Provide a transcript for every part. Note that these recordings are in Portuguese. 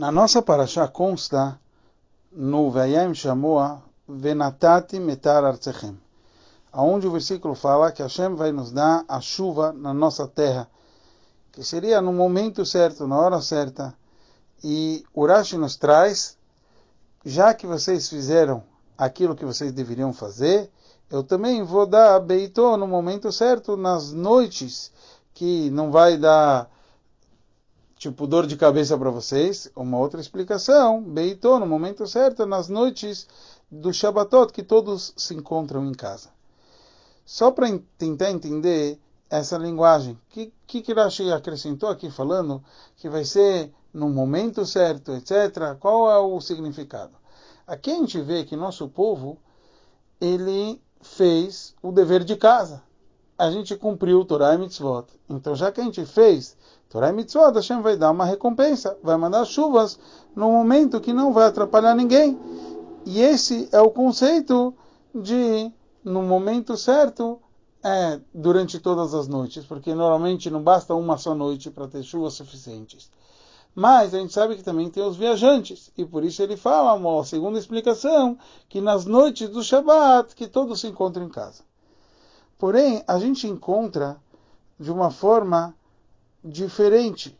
Na nossa paraxá consta no Vayim Shamoa Venatati Metar Artsechem, aonde o versículo fala que Hashem vai nos dar a chuva na nossa terra, que seria no momento certo, na hora certa. E Urashi nos traz, já que vocês fizeram aquilo que vocês deveriam fazer, eu também vou dar Beitô no momento certo, nas noites, que não vai dar tipo dor de cabeça para vocês. Uma outra explicação, Beitô, no momento certo, nas noites do Shabbatot, que todos se encontram em casa. Só para tentar entender essa linguagem, o que, que, que Rashi acrescentou aqui falando que vai ser no momento certo, etc. Qual é o significado? Aqui a gente vê que nosso povo, ele fez o dever de casa. A gente cumpriu Torah e Mitzvot. Então, já que a gente fez Torah e Mitzvot, Hashem vai dar uma recompensa, vai mandar chuvas no momento que não vai atrapalhar ninguém. E esse é o conceito de, no momento certo, é durante todas as noites, porque normalmente não basta uma só noite para ter chuvas suficientes. Mas a gente sabe que também tem os viajantes, e por isso ele fala, uma segunda explicação, que nas noites do Shabat, que todos se encontram em casa. Porém, a gente encontra de uma forma diferente.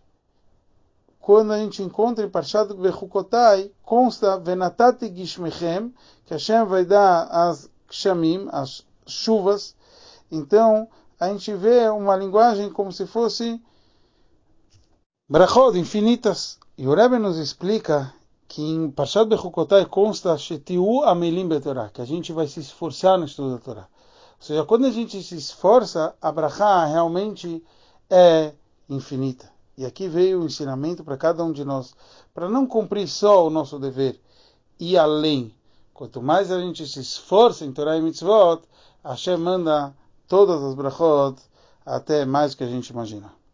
Quando a gente encontra em Parshat Bechukotai, consta Venatati Gishmechem, que Hashem vai dar as Kshamim, as chuvas. Então, a gente vê uma linguagem como se fosse brachot infinitas. E o Rebbe nos explica que em Parshat Bechukotai consta Shetiu Amelim Betorah, que a gente vai se esforçar no estudo da Torá. Ou seja, quando a gente se esforça, a brachá realmente é infinita. E aqui veio o ensinamento para cada um de nós, para não cumprir só o nosso dever, e além. Quanto mais a gente se esforça em Torah e Mitzvot, Hashem manda todas as brachot até mais que a gente imagina.